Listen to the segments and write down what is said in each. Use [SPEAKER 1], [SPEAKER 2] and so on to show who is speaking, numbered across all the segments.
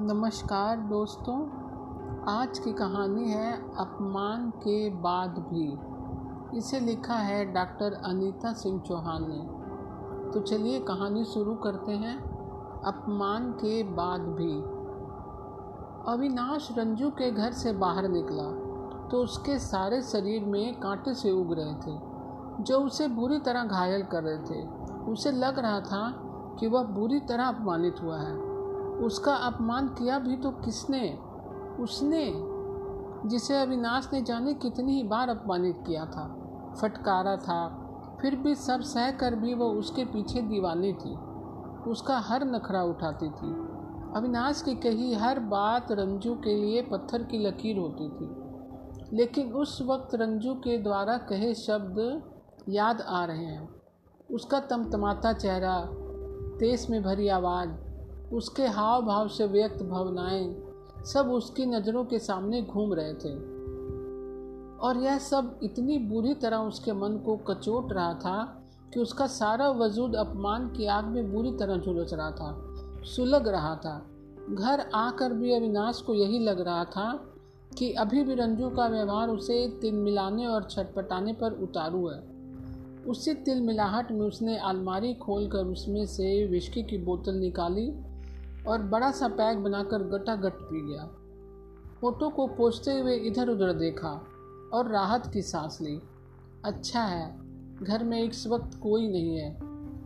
[SPEAKER 1] नमस्कार दोस्तों, आज की कहानी है अपमान के बाद भी। इसे लिखा है डॉक्टर अनीता सिंह चौहान ने। तो चलिए कहानी शुरू करते हैं, अपमान के बाद भी। अविनाश रंजू के घर से बाहर निकला तो उसके सारे शरीर में कांटे से उग रहे थे, जो उसे बुरी तरह घायल कर रहे थे। उसे लग रहा था कि वह बुरी तरह अपमानित हुआ है। उसका अपमान किया भी तो किसने? उसने, जिसे अविनाश ने जाने कितनी ही बार अपमानित किया था। फटकारा था। फिर भी सब सह कर भी वो उसके पीछे दीवानी थी। उसका हर नखरा उठाती थी। अविनाश की कही हर बात रंजू के लिए पत्थर की लकीर होती थी। लेकिन उस वक्त रंजू के द्वारा कहे शब्द याद आ रहे हैं। उसका तमतमाता चेहरा, तेज में भरी आवाज़ उसके हाव भाव से व्यक्त भावनाएँ सब उसकी नज़रों के सामने घूम रहे थे। और यह सब इतनी बुरी तरह उसके मन को कचोट रहा था कि उसका सारा वजूद अपमान की आग में बुरी तरह झुलस रहा था, सुलग रहा था। घर आकर भी अविनाश को यही लग रहा था कि अभी भी रंजू का व्यवहार उसे तिल मिलाने और छटपटाने पर उतारू है। उसी तिल मिलाहट में उसने अलमारी खोलकर उसमें से विस्की की बोतल निकाली और बड़ा सा पैक बनाकर गटागट पी गया। फ़ोटो को पोछते हुए इधर उधर देखा और राहत की सांस ली। अच्छा है, घर में इस वक्त कोई नहीं है।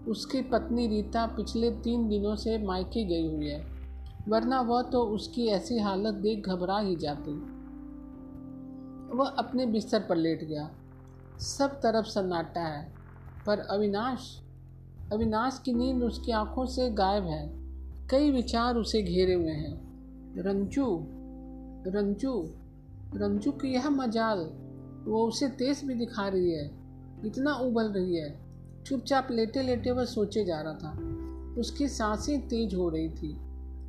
[SPEAKER 1] उसकी पत्नी रीता पिछले तीन दिनों से मायके गई हुई है, वरना वह तो उसकी ऐसी हालत देख घबरा ही जाती। वह अपने बिस्तर पर लेट गया। सब तरफ़ सन्नाटा है, पर अविनाश अविनाश की नींद उसकी आँखों से गायब है। कई विचार उसे घेरे हुए हैं। रंजू रंजू रंजू की यह मजाल, वो उसे तेज भी दिखा रही है, इतना उबल रही है। चुपचाप लेटे लेटे वह सोचे जा रहा था। उसकी साँसें तेज हो रही थी।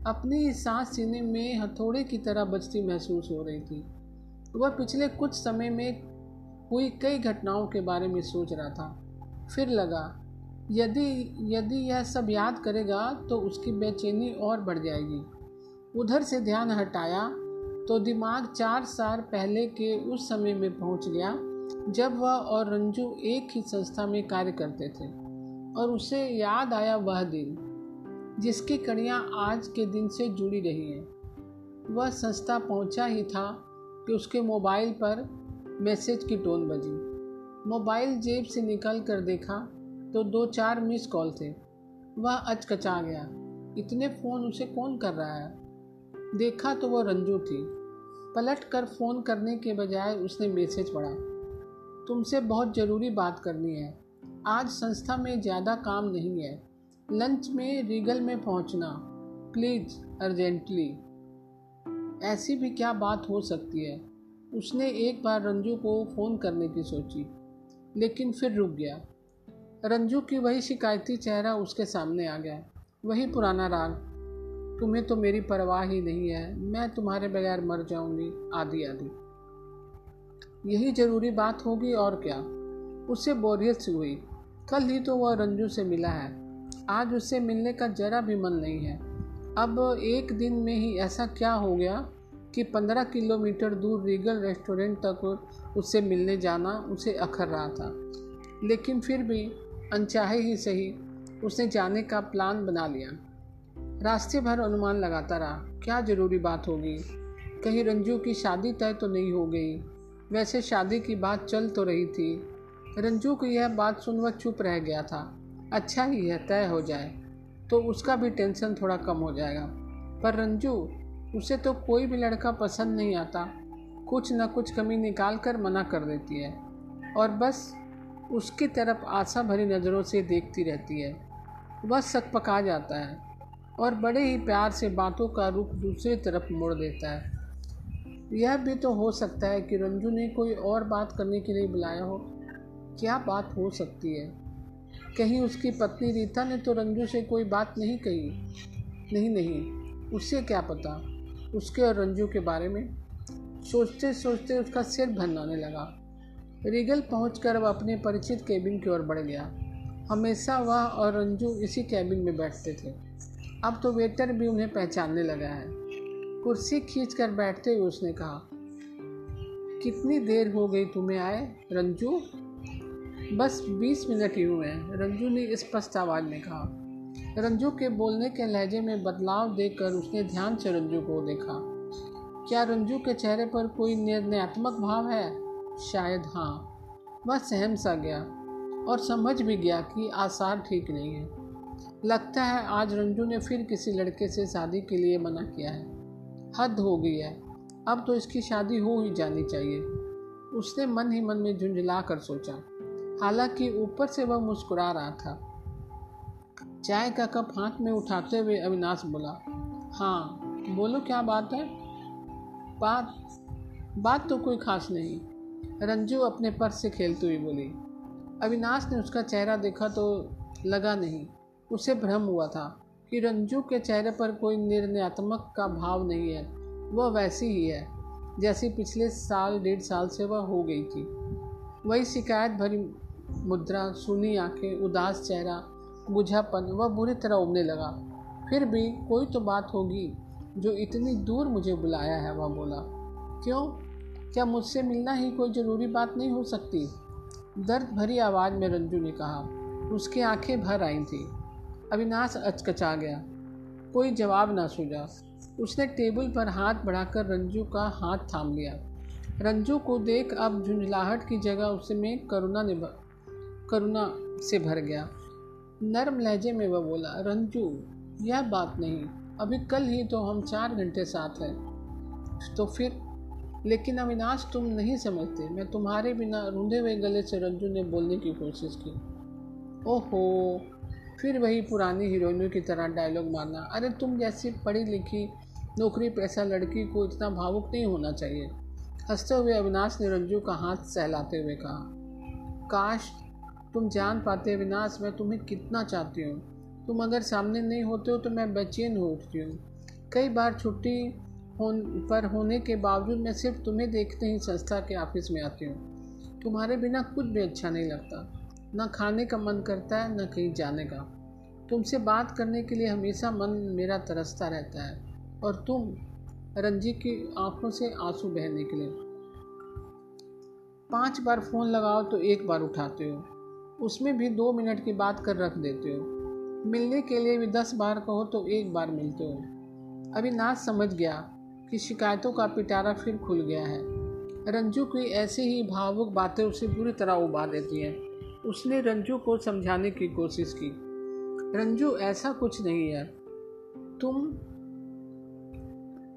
[SPEAKER 1] अपनी सांस सीने में हथौड़े की तरह बजती महसूस हो रही थी। वह पिछले कुछ समय में हुई कई घटनाओं के बारे में सोच रहा था। फिर लगा यदि यदि यह सब याद करेगा तो उसकी बेचैनी और बढ़ जाएगी। उधर से ध्यान हटाया तो दिमाग चार साल पहले के उस समय में पहुँच गया, जब वह और रंजू एक ही संस्था में कार्य करते थे, और उसे याद आया वह दिन, जिसकी कड़ियाँ आज के दिन से जुड़ी रही हैं। वह संस्था पहुँचा ही था कि उसके मोबाइल पर मैसेज की टोन बजी। मोबाइल जेब से निकल कर देखा तो दो चार मिस कॉल थे। वह अचकचा गया। इतने फ़ोन उसे कौन कर रहा है? देखा तो वह रंजू थी। पलट कर फ़ोन करने के बजाय उसने मैसेज पढ़ा। तुमसे बहुत ज़रूरी बात करनी है। आज संस्था में ज़्यादा काम नहीं है। लंच में रीगल में पहुँचना। प्लीज़ अर्जेंटली ऐसी भी क्या बात हो सकती है? उसने एक बार रंजू को फ़ोन करने की सोची, लेकिन फिर रुक गया। रंजू की वही शिकायती चेहरा उसके सामने आ गया। वही पुराना राग, तुम्हें तो मेरी परवाह ही नहीं है, मैं तुम्हारे बगैर मर जाऊँगी, आदि आदि। यही ज़रूरी बात होगी और क्या? उससे बोरियत सी हुई। कल ही तो वह रंजू से मिला है। आज उससे मिलने का जरा भी मन नहीं है। अब एक दिन में ही ऐसा क्या हो गया कि पंद्रह किलोमीटर दूर रीगल रेस्टोरेंट तक उससे मिलने जाना उसे अखर रहा था। लेकिन फिर भी अनचाहे ही सही, उसने जाने का प्लान बना लिया। रास्ते भर अनुमान लगाता रहा, क्या ज़रूरी बात होगी? कहीं रंजू की शादी तय तो नहीं हो गई। वैसे शादी की बात चल तो रही थी। रंजू को यह बात सुन वह चुप रह गया था। अच्छा ही है, तय हो जाए तो उसका भी टेंशन थोड़ा कम हो जाएगा। पर रंजू, उसे तो कोई भी लड़का पसंद नहीं आता। कुछ ना कुछ कमी निकाल कर मना कर देती है। और बस उसकी तरफ़ आशा भरी नज़रों से देखती रहती है। वह सक पका जाता है और बड़े ही प्यार से बातों का रुख दूसरी तरफ़ मोड़ देता है। यह भी तो हो सकता है कि रंजू ने कोई और बात करने के लिए बुलाया हो। क्या बात हो सकती है? कहीं उसकी पत्नी रीता ने तो रंजू से कोई बात नहीं कही। नहीं नहीं उससे क्या पता उसके और रंजू के बारे में? सोचते सोचते उसका सिर भरनाने लगा। रीगल पहुंचकर वह अपने परिचित केबिन की ओर बढ़ गया। हमेशा वह और रंजू इसी कैबिन में बैठते थे। अब तो वेटर भी उन्हें पहचानने लगा है। कुर्सी खींच कर बैठते हुए उसने कहा, कितनी देर हो गई तुम्हें आए, रंजू? बस बीस मिनट ही हुए हैं, रंजू ने स्पष्ट आवाज़ में कहा। रंजू के बोलने के लहजे में बदलाव देखकर उसने ध्यान से रंजू को देखा। क्या रंजू के चेहरे पर कोई निर्णयात्मक भाव है? शायद हाँ। वह सहम सा गया और समझ भी गया कि आसार ठीक नहीं है। लगता है आज रंजू ने फिर किसी लड़के से शादी के लिए मना किया है। हद हो गई है। अब तो इसकी शादी हो ही जानी चाहिए। उसने मन ही मन में झुंझला कर सोचा। हालाँकि ऊपर से वह मुस्कुरा रहा था। चाय का कप हाथ में उठाते हुए अविनाश बोला हाँ बोलो क्या बात है? बात बात तो कोई खास नहीं। रंजू अपने पर्स से खेलती हुई बोली, अविनाश ने उसका चेहरा देखा तो लगा नहीं। उसे भ्रम हुआ था कि रंजू के चेहरे पर कोई निर्णयात्मक का भाव नहीं है। वह वैसी ही है, जैसी पिछले साल, डेढ़ साल से वह हो गई थी। वही शिकायत भरी मुद्रा, सुनी आँखें, उदास चेहरा, बुझापन, वह बुरी तरह उबने लगा। फिर भी कोई तो बात होगी जो इतनी दूर मुझे बुलाया है, वह बोला, क्यों? क्या मुझसे मिलना ही कोई ज़रूरी बात नहीं हो सकती? दर्द भरी आवाज़ में रंजू ने कहा। उसकी आँखें भर आई थी। अविनाश अचकचा गया। कोई जवाब ना सूझा। उसने टेबल पर हाथ बढ़ाकर रंजू का हाथ थाम लिया। रंजू को देख अब झुंझलाहट की जगह उसमें करुणा ने करुणा से भर गया। नर्म लहजे में वह बोला, रंजू, यह बात नहीं। अभी कल ही तो हम चार घंटे साथ हैं। तो फिर लेकिन अविनाश, तुम नहीं समझते। मैं तुम्हारे बिना रूंधे हुए गले से रंजू ने बोलने की कोशिश की। ओहो, फिर वही पुरानी हीरोइनों की तरह डायलॉग मारना। अरे, तुम जैसी पढ़ी लिखी नौकरी पैसा लड़की को इतना भावुक नहीं होना चाहिए। हँसते हुए अविनाश ने रंजू का हाथ सहलाते हुए कहा, काश तुम जान पाते अविनाश, मैं तुम्हें कितना चाहती हूँ। तुम अगर सामने नहीं होते हो तो मैं बेचैन हो उठती हूँ। कई बार छुट्टी होन, पर होने के बावजूद मैं सिर्फ़ तुम्हें देखते ही संस्था के ऑफ़िस में आती हूँ। तुम्हारे बिना कुछ भी अच्छा नहीं लगता। न खाने का मन करता है, न कहीं जाने का। तुमसे बात करने के लिए हमेशा मन मेरा तरसता रहता है और तुम रंजी की आँखों से आँसू बहने के लिए। पाँच बार फ़ोन लगाओ तो एक बार उठाते हो। उसमें भी दो मिनट की बात कर रख देते हो। मिलने के लिए भी दस बार कहो तो एक बार मिलते हो। अभी नाच समझ गया। कि शिकायतों का पिटारा फिर खुल गया है। रंजू की ऐसी ही भावुक बातें उसे बुरी तरह उबा देती हैं। उसने रंजू को समझाने की कोशिश की। रंजू, ऐसा कुछ नहीं है। तुम,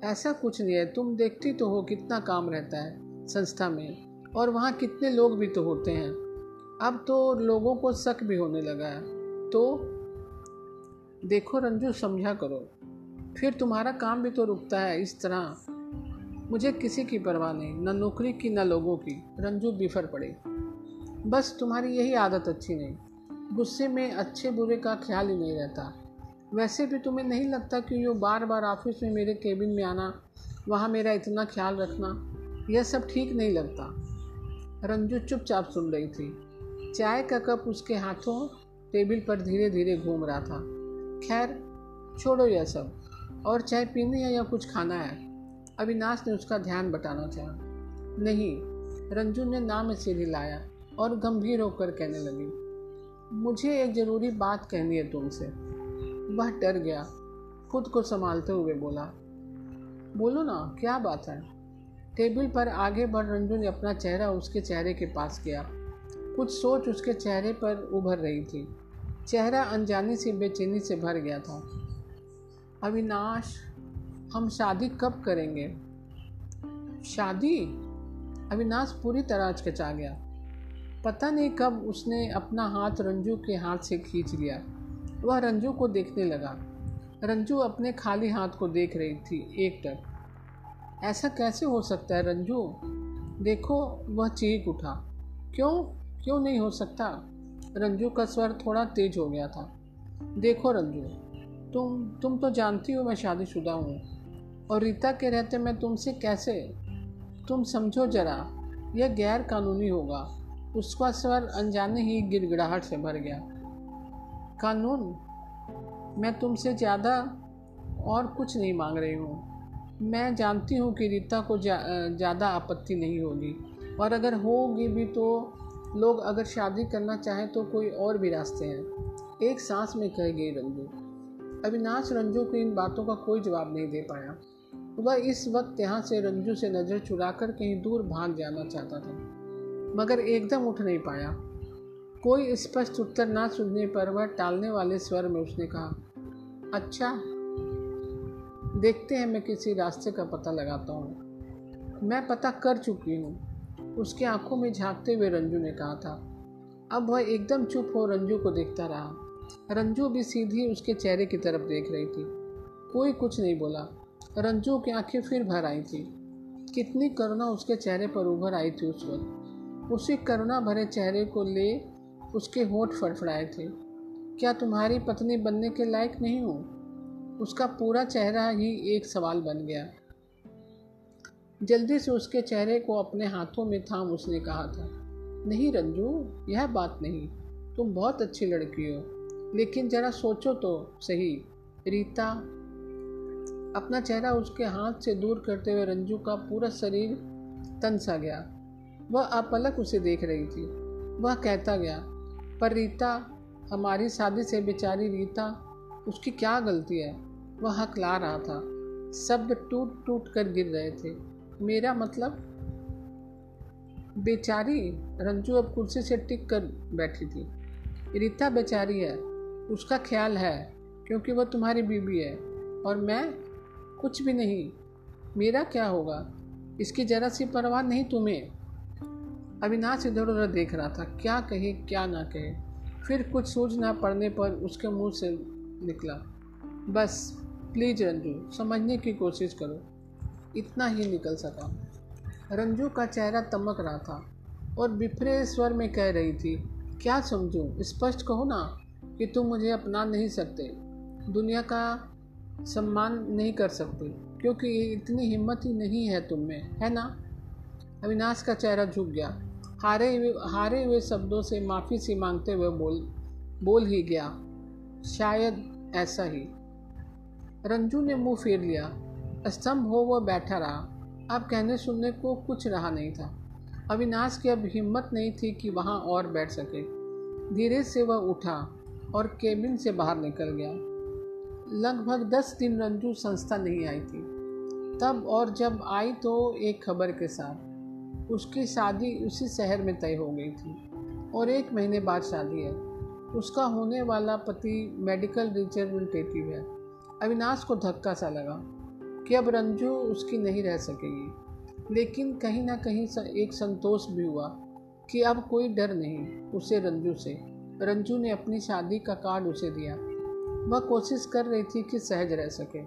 [SPEAKER 1] ऐसा कुछ नहीं है। तुम देखती तो हो कितना काम रहता है संस्था में, और वहाँ कितने लोग भी तो होते हैं। अब तो लोगों को शक भी होने लगा है। तो देखो रंजू, समझा करो। फिर तुम्हारा काम भी तो रुकता है इस तरह। मुझे किसी की परवाह नहीं, न नौकरी की, न लोगों की। रंजू बिफर पड़े। बस तुम्हारी यही आदत अच्छी नहीं। गुस्से में अच्छे बुरे का ख्याल ही नहीं रहता। वैसे भी तुम्हें नहीं लगता कि यो बार बार ऑफ़िस में मेरे केबिन में आना, वहाँ मेरा इतना ख्याल रखना, यह सब ठीक नहीं लगता। रंजू चुपचाप सुन रही थी। चाय का कप उसके हाथों टेबल पर धीरे धीरे घूम रहा था। खैर, छोड़ो यह सब। और चाय पीनी है या कुछ खाना है। अविनाश ने उसका ध्यान बटाना चाहा नहीं, रंजू ने नाम सिर हिलाया और गंभीर होकर कहने लगी, मुझे एक ज़रूरी बात कहनी है तुमसे। वह डर गया, खुद को संभालते हुए बोला, बोलो ना, क्या बात है? टेबल पर आगे बढ़ रंजू ने अपना चेहरा उसके चेहरे के पास किया। कुछ सोच उसके चेहरे पर उभर रही थी। चेहरा अनजानी से, बेचैनी से भर गया था। अविनाश, हम शादी कब करेंगे? शादी? अविनाश पूरी तरह अचकचा गया। पता नहीं कब उसने अपना हाथ रंजू के हाथ से खींच लिया। वह रंजू को देखने लगा। रंजू अपने खाली हाथ को देख रही थी, एक टक। ऐसा कैसे हो सकता है रंजू? देखो, वह चीख उठा। क्यों? क्यों नहीं हो सकता? रंजू का स्वर थोड़ा तेज हो गया था। देखो रंजू तुम तुम तो जानती हो मैं शादीशुदा हूँ। और रीता के रहते मैं तुमसे कैसे? तुम समझो ज़रा यह गैर कानूनी होगा। उसका स्वर अनजाने ही गिड़गिड़ाहट से भर गया। कानून मैं तुमसे ज़्यादा और कुछ नहीं मांग रही हूँ। मैं जानती हूँ कि रीता को ज़्यादा जा, आपत्ति नहीं होगी। और अगर होगी भी तो लोग अगर शादी करना चाहें तो कोई और भी रास्ते हैं। एक सांस में कह गई रंजू अविनाश रंजू को इन बातों का कोई जवाब नहीं दे पाया। वह इस वक्त यहाँ से रंजू से नज़र चुराकर कहीं दूर भाग जाना चाहता था, मगर एकदम उठ नहीं पाया। कोई स्पष्ट उत्तर ना सुनने पर वह टालने वाले स्वर में उसने कहा अच्छा देखते हैं मैं किसी रास्ते का पता लगाता हूँ। मैं पता कर चुकी हूँ। उसकी आँखों में झांकते हुए रंजू ने कहा था। अब वह एकदम चुप हो रंजू को देखता रहा। रंजू भी सीधी उसके चेहरे की तरफ़ देख रही थी। कोई कुछ नहीं बोला। रंजू की आँखें फिर भर आई थी। कितनी करुणा उसके चेहरे पर उभर आई थी उस वक्त। उसी करुणा भरे चेहरे को ले उसके होठ फड़फड़ाए थे। क्या तुम्हारी पत्नी बनने के लायक नहीं हूँ? उसका पूरा चेहरा ही एक सवाल बन गया। जल्दी से उसके चेहरे को अपने हाथों में थाम, उसने कहा था, नहीं रंजू, यह बात नहीं। तुम बहुत अच्छी लड़की हो। लेकिन ज़रा सोचो तो सही। रीता, अपना चेहरा उसके हाथ से दूर करते हुए रंजू का पूरा शरीर तन सा गया। वह अपलक उसे देख रही थी। वह कहता गया, पर रीता, हमारी शादी से बेचारी रीता, उसकी क्या गलती है? वह हकला रहा था। शब्द टूट टूट कर गिर रहे थे। मेरा मतलब? बेचारी, रंजू अब कुर्सी से टिक कर बैठी थी। रीता बेचारी है उसका ख्याल है, क्योंकि वह तुम्हारी बीबी है। और मैं कुछ भी नहीं। मेरा क्या होगा? इसकी ज़रा सी परवाह नहीं तुम्हें। अविनाश इधर उधर देख रहा था। क्या कहे, क्या ना कहे। फिर कुछ सूझ ना पड़ने पर उसके मुँह से निकला। बस प्लीज़ रंजू, समझने की कोशिश करो। इतना ही निकल सका। रंजू का चेहरा तमक रहा था और बिफरे स्वर में कह रही थी, क्या समझूं? स्पष्ट कहो ना। कि तुम मुझे अपना नहीं सकते। दुनिया का सम्मान नहीं कर सकते, क्योंकि इतनी हिम्मत ही नहीं है तुम में, है ना? अविनाश का चेहरा झुक गया। हारे हुए हारे हुए शब्दों से माफ़ी सी मांगते हुए बोल बोल ही गया, शायद ऐसा ही। रंजू ने मुँह फेर लिया। स्तंभ हो वह बैठा रहा। अब कहने सुनने को कुछ रहा नहीं था। अविनाश की अब हिम्मत नहीं थी कि वहाँ और बैठ सके। धीरे से वह उठा। और केबिन से बाहर निकल गया। लगभग दस दिन रंजू संस्था नहीं आई थी। तब और जब आई तो एक खबर के साथ, उसकी शादी उसी शहर में तय हो गई थी और एक महीने बाद शादी है। उसका होने वाला पति मेडिकल रिप्रेजेंटेटिव है। अविनाश को धक्का सा लगा कि अब रंजू उसकी नहीं रह सकेगी। लेकिन कहीं ना कहीं एक संतोष भी हुआ कि अब कोई डर नहीं उसे रंजू से। रंजू ने अपनी शादी का कार्ड उसे दिया। वह कोशिश कर रही थी कि सहज रह सके।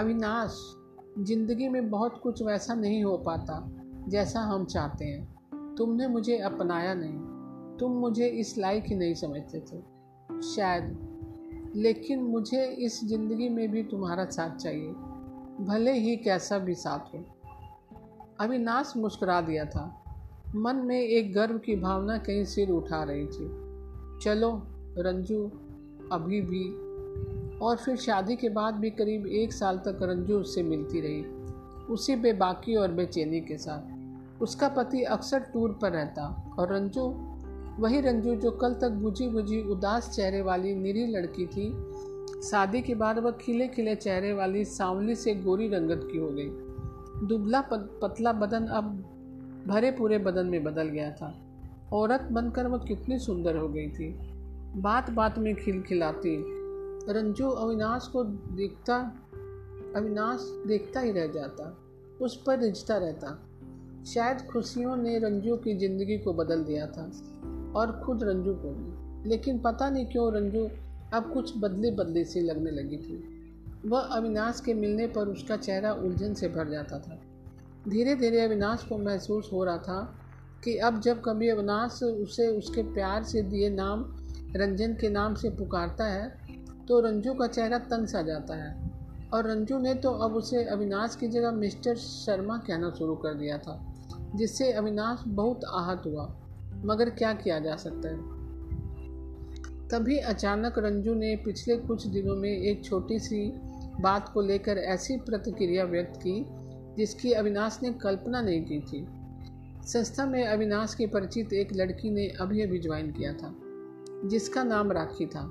[SPEAKER 1] अविनाश, ज़िंदगी में बहुत कुछ वैसा नहीं हो पाता जैसा हम चाहते हैं। तुमने मुझे अपनाया नहीं। तुम मुझे इस लायक ही नहीं समझते थे। शायद, लेकिन मुझे इस ज़िंदगी में भी तुम्हारा साथ चाहिए। भले ही कैसा भी साथ हो। अविनाश मुस्कुरा दिया था। मन में एक गर्व की भावना कहीं सिर उठा रही थी। चलो, रंजू, अभी भी। और फिर शादी के बाद भी करीब एक साल तक रंजू उससे मिलती रही। उसी बेबाकी और बेचैनी के साथ। उसका पति अक्सर टूर पर रहता। और रंजू, वही रंजू जो कल तक बुझी बुझी उदास चेहरे वाली निरी लड़की थी, शादी के बाद वह खिले खिले चेहरे वाली सांवली से गोरी रंगत की हो गई। दुबला पतला बदन अब भरे पूरे बदन में बदल गया था। औरत बनकर वह कितनी सुंदर हो गई थी। बात बात में खिलखिलाती। रंजू अविनाश को देखता, अविनाश देखता ही रह जाता। उस पर रिझता रहता। शायद खुशियों ने रंजू की ज़िंदगी को बदल दिया था, और खुद रंजू को भी। लेकिन पता नहीं क्यों रंजू अब कुछ बदले बदले सी लगने लगी थी। वह अविनाश के मिलने पर उसका चेहरा उलझन से भर जाता था। धीरे धीरे अविनाश को महसूस हो रहा था कि अब जब कभी अविनाश उसे उसके प्यार से दिए नाम, रंजन के नाम से पुकारता है तो रंजू का चेहरा तंग सा जाता है। और रंजू ने तो अब उसे अविनाश की जगह मिस्टर शर्मा कहना शुरू कर दिया था, जिससे अविनाश बहुत आहत हुआ। मगर क्या किया जा सकता है? तभी अचानक रंजू ने पिछले कुछ दिनों में एक छोटी सी बात को लेकर ऐसी प्रतिक्रिया व्यक्त की जिसकी अविनाश ने कल्पना नहीं की थी। संस्था में अविनाश के परिचित एक लड़की ने अभी अभी ज्वाइन किया था, जिसका नाम राखी था।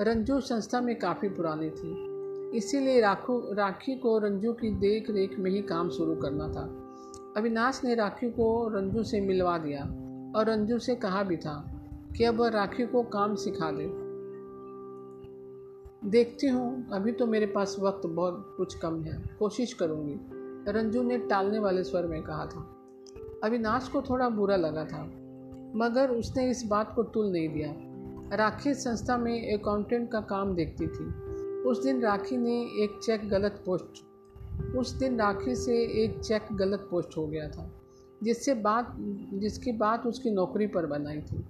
[SPEAKER 1] रंजू संस्था में काफ़ी पुरानी थी। इसीलिए राखू, राखी को रंजू की देख रेख में ही काम शुरू करना था। अविनाश ने राखी को रंजू से मिलवा दिया और रंजू से कहा भी था कि अब राखी को काम सिखा दे। देखती हूँ, अभी तो मेरे पास वक्त बहुत कुछ कम है, कोशिश करूँगी। रंजू ने टालने वाले स्वर में कहा था। अविनाश को थोड़ा बुरा लगा था, मगर उसने इस बात को तुल नहीं दिया। राखी संस्था में अकाउंटेंट का काम देखती थी। उस दिन राखी ने एक चेक गलत पोस्ट उस दिन राखी से एक चेक गलत पोस्ट हो गया था, जिससे बात जिसकी बात उसकी नौकरी पर बनाई थी।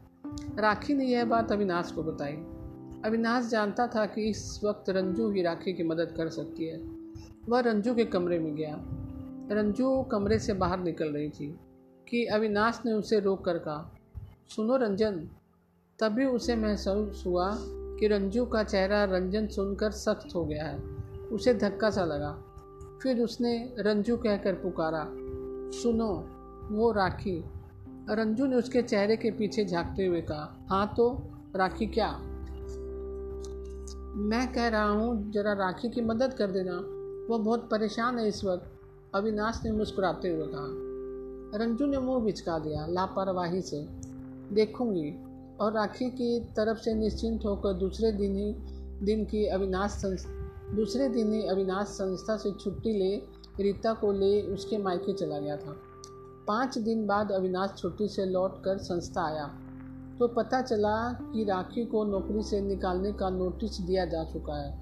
[SPEAKER 1] राखी ने यह बात अविनाश को बताई। अविनाश जानता था कि इस वक्त रंजू ही राखी की मदद कर सकती है। वह रंजू के कमरे में गया। रंजू कमरे से बाहर निकल रही थी कि अविनाश ने उसे रोक कर कहा, सुनो रंजन, तभी उसे महसूस हुआ कि रंजू का चेहरा रंजन सुनकर सख्त हो गया है। उसे धक्का सा लगा। फिर उसने रंजू कहकर पुकारा, सुनो, वो राखी। रंजू ने उसके चेहरे के पीछे झांकते हुए कहा हाँ तो राखी क्या? मैं कह रहा हूँ, जरा राखी की मदद कर देना। वो बहुत परेशान है इस वक्त। अविनाश ने मुस्कुराते हुए कहा, रंजू ने मुँह बिचका दिया लापरवाही से। देखूँगी और राखी की तरफ़ से निश्चिंत होकर दूसरे दिन ही, दिन की अविनाश दूसरे दिन ही अविनाश संस्था से छुट्टी ले, रीता को ले उसके मायके चला गया था। पाँच दिन बाद अविनाश छुट्टी से लौट कर संस्था आया। तो पता चला कि राखी को नौकरी से निकालने का नोटिस दिया जा चुका है।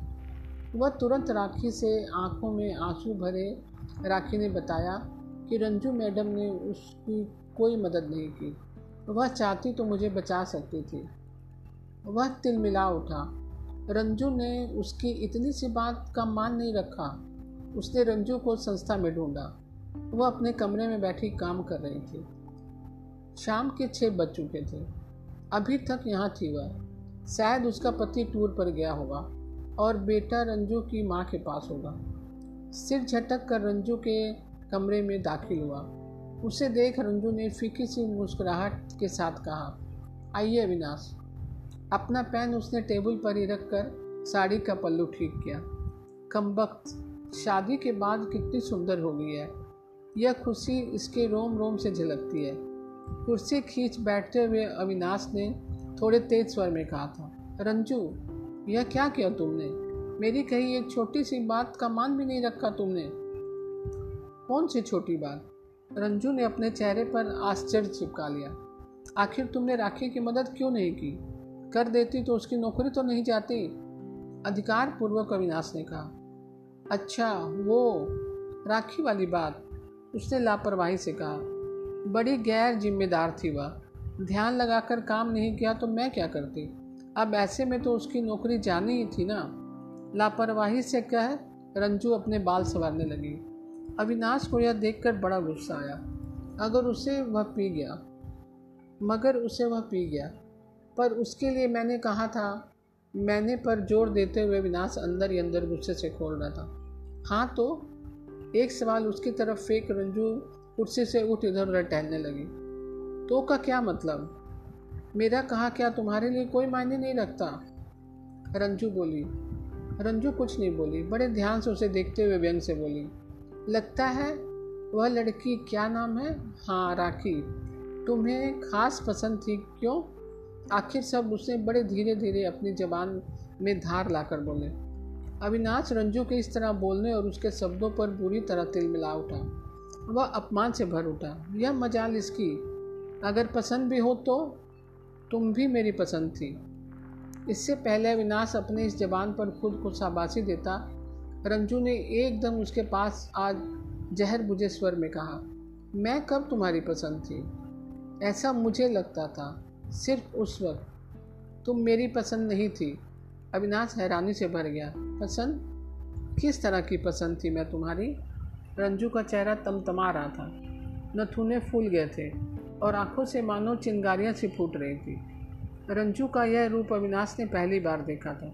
[SPEAKER 1] वह तुरंत राखी से आँखों में आँसू भरे राखी ने बताया कि रंजू मैडम ने उसकी कोई मदद नहीं की। वह चाहती तो मुझे बचा सकती थी। वह तिल मिला उठा। रंजू ने उसकी इतनी सी बात का मान नहीं रखा। उसने रंजू को संस्था में ढूंढा। वह अपने कमरे में बैठी काम कर रही थी। शाम के छः बज चुके थे। अभी तक यहाँ थी वह। शायद उसका पति टूर पर गया होगा और बेटा रंजू की माँ के पास होगा। सिर झटक कर रंजू के कमरे में दाखिल हुआ। उसे देख रंजू ने फीकी सी मुस्कुराहट के साथ कहा, आइए अविनाश। अपना पेन उसने टेबल पर ही रख कर साड़ी का पल्लू ठीक किया। कम वक्त शादी के बाद कितनी सुंदर हो गई है। यह खुशी इसके रोम रोम से झलकती है। कुर्सी खींच बैठते हुए अविनाश ने थोड़े तेज स्वर में कहा था, रंजू, यह क्या किया तुमने? मेरी कही एक छोटी सी बात का मान भी नहीं रखा तुमने। कौन सी छोटी बात? रंजू ने अपने चेहरे पर आश्चर्य चिपका लिया। आखिर तुमने राखी की मदद क्यों नहीं की? कर देती तो उसकी नौकरी तो नहीं जाती? अधिकार पूर्वक अविनाश ने कहा। अच्छा वो राखी वाली बात, उसने लापरवाही से कहा। बड़ी गैर जिम्मेदार थी वह। ध्यान लगाकर काम नहीं किया तो मैं क्या करती? अब ऐसे में तो उसकी नौकरी जानी ही थी ना। लापरवाही से कह रंजू अपने बाल संवारने लगी। अविनाश को यह देखकर बड़ा गुस्सा आया। अगर उसे वह पी गया, मगर उसे वह पी गया। पर उसके लिए मैंने कहा था, मैंने पर ज़ोर देते हुए विनाश अंदर ही अंदर गुस्से से खोल रहा था। हाँ तो एक सवाल उसकी तरफ़ फेंक रंजू कुर्सी से उठ इधर उधर टहलने लगी। तो का क्या मतलब? मेरा कहा क्या तुम्हारे लिए कोई मायने नहीं रखता? रंजू बोली रंजू कुछ नहीं बोली, बड़े ध्यान से उसे देखते हुए व्यंग से बोली, लगता है वह लड़की क्या नाम है? हाँ राखी। तुम्हें खास पसंद थी क्यों? आखिर सब उसने बड़े धीरे धीरे अपनी जबान में धार लाकर बोले। अविनाश रंजू के इस तरह बोलने और उसके शब्दों पर बुरी तरह तिल मिला उठा। वह अपमान से भर उठा। यह मजाल इसकी। अगर पसंद भी हो तो तुम भी मेरी पसंद थी। इससे पहले अविनाश अपने इस जबान पर खुद को शाबाशी देता। रंजू ने एकदम उसके पास आज जहर बुझे स्वर में कहा, मैं कब तुम्हारी पसंद थी? ऐसा मुझे लगता था, सिर्फ़ उस वक्त। तुम मेरी पसंद नहीं थी। अविनाश हैरानी से भर गया, पसंद? किस तरह की पसंद थी मैं तुम्हारी? रंजू का चेहरा तमतमा रहा था। नथुने फूल गए थे और आँखों से मानो चिंगारियाँ सी फूट रही थी। रंजू का यह रूप अविनाश ने पहली बार देखा था।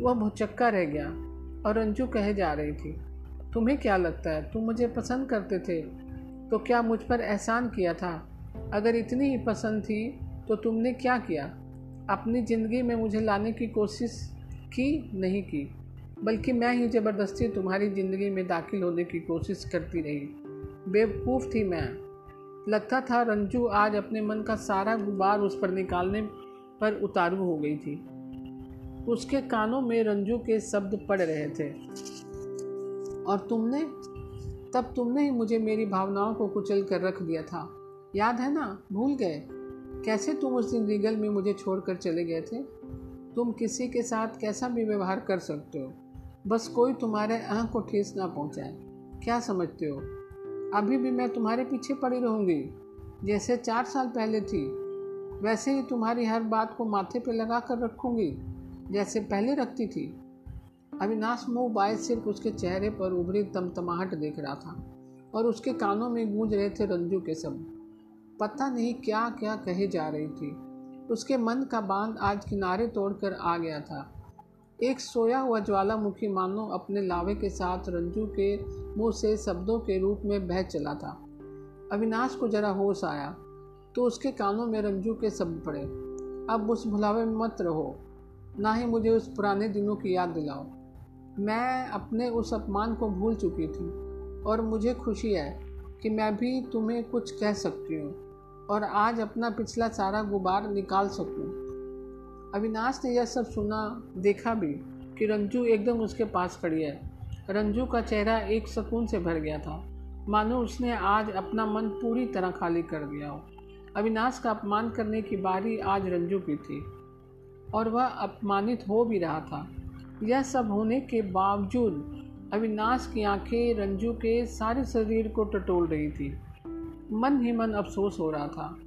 [SPEAKER 1] वह भुचक्का रह गया और रंजू कहे जा रही थी, तुम्हें क्या लगता है, तुम मुझे पसंद करते थे? तो क्या मुझ पर एहसान किया था? अगर इतनी ही पसंद थी तो तुमने क्या किया? अपनी ज़िंदगी में मुझे लाने की कोशिश की? नहीं की, बल्कि मैं ही ज़बरदस्ती तुम्हारी ज़िंदगी में दाखिल होने की कोशिश करती रही। बेवकूफ़ थी मैं। लगता था रंजू आज अपने मन का सारा गुबार उस पर निकालने पर उतारू हो गई थी। उसके कानों में रंजू के शब्द पड़ रहे थे। और तुमने, तब तुमने ही मुझे मेरी भावनाओं को कुचल कर रख दिया था। याद है ना? भूल गए। कैसे तुम उस दिन रीगल में मुझे छोड़कर चले गए थे? तुम किसी के साथ कैसा भी व्यवहार कर सकते हो। बस कोई तुम्हारे आँख को ठेस ना पहुँचाए। क्या समझते हो? अभी भी मैं तुम्हारे पीछे पड़ी रहूँगी। जैसे चार साल पहले थी। वैसे ही तुम्हारी हर बात को माथे पर लगा कर रखूँगी, जैसे पहले रखती थी। अविनाश मुँह बाय सिर्फ़ उसके चेहरे पर उभरी तमतमाहट देख रहा था और उसके कानों में गूंज रहे थे रंजू के शब्द। पता नहीं क्या क्या कहे जा रही थी। उसके मन का बाँध आज किनारे तोड़कर आ गया था। एक सोया हुआ ज्वालामुखी मानो अपने लावे के साथ रंजू के मुँह से शब्दों के रूप में बह चला था। अविनाश को जरा होश आया। तो उसके कानों में रंजू के शब्द पड़े। अब उस भुलावे में मत रहो। ना ही मुझे उस पुराने दिनों की याद दिलाओ। मैं अपने उस अपमान को भूल चुकी थी और मुझे खुशी है कि मैं भी तुम्हें कुछ कह सकती हूँ और आज अपना पिछला सारा गुबार निकाल सकूँ। अविनाश ने यह सब सुना, देखा भी कि रंजू एकदम उसके पास खड़ी है। रंजू का चेहरा एक सुकून से भर गया था। मानो उसने आज अपना मन पूरी तरह खाली कर दिया हो। अविनाश का अपमान करने की बारी आज रंजू की थी, और वह अपमानित हो भी रहा था। यह सब होने के बावजूद अविनाश की आँखें रंजू के सारे शरीर को टटोल रही थी। मन ही मन अफसोस हो रहा था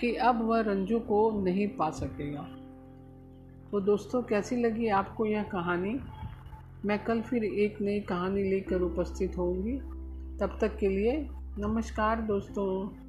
[SPEAKER 1] कि अब वह रंजू को नहीं पा सकेगा। तो दोस्तों, कैसी लगी आपको यह कहानी? मैं कल फिर एक नई कहानी लेकर उपस्थित होंगी तब तक के लिए नमस्कार दोस्तों।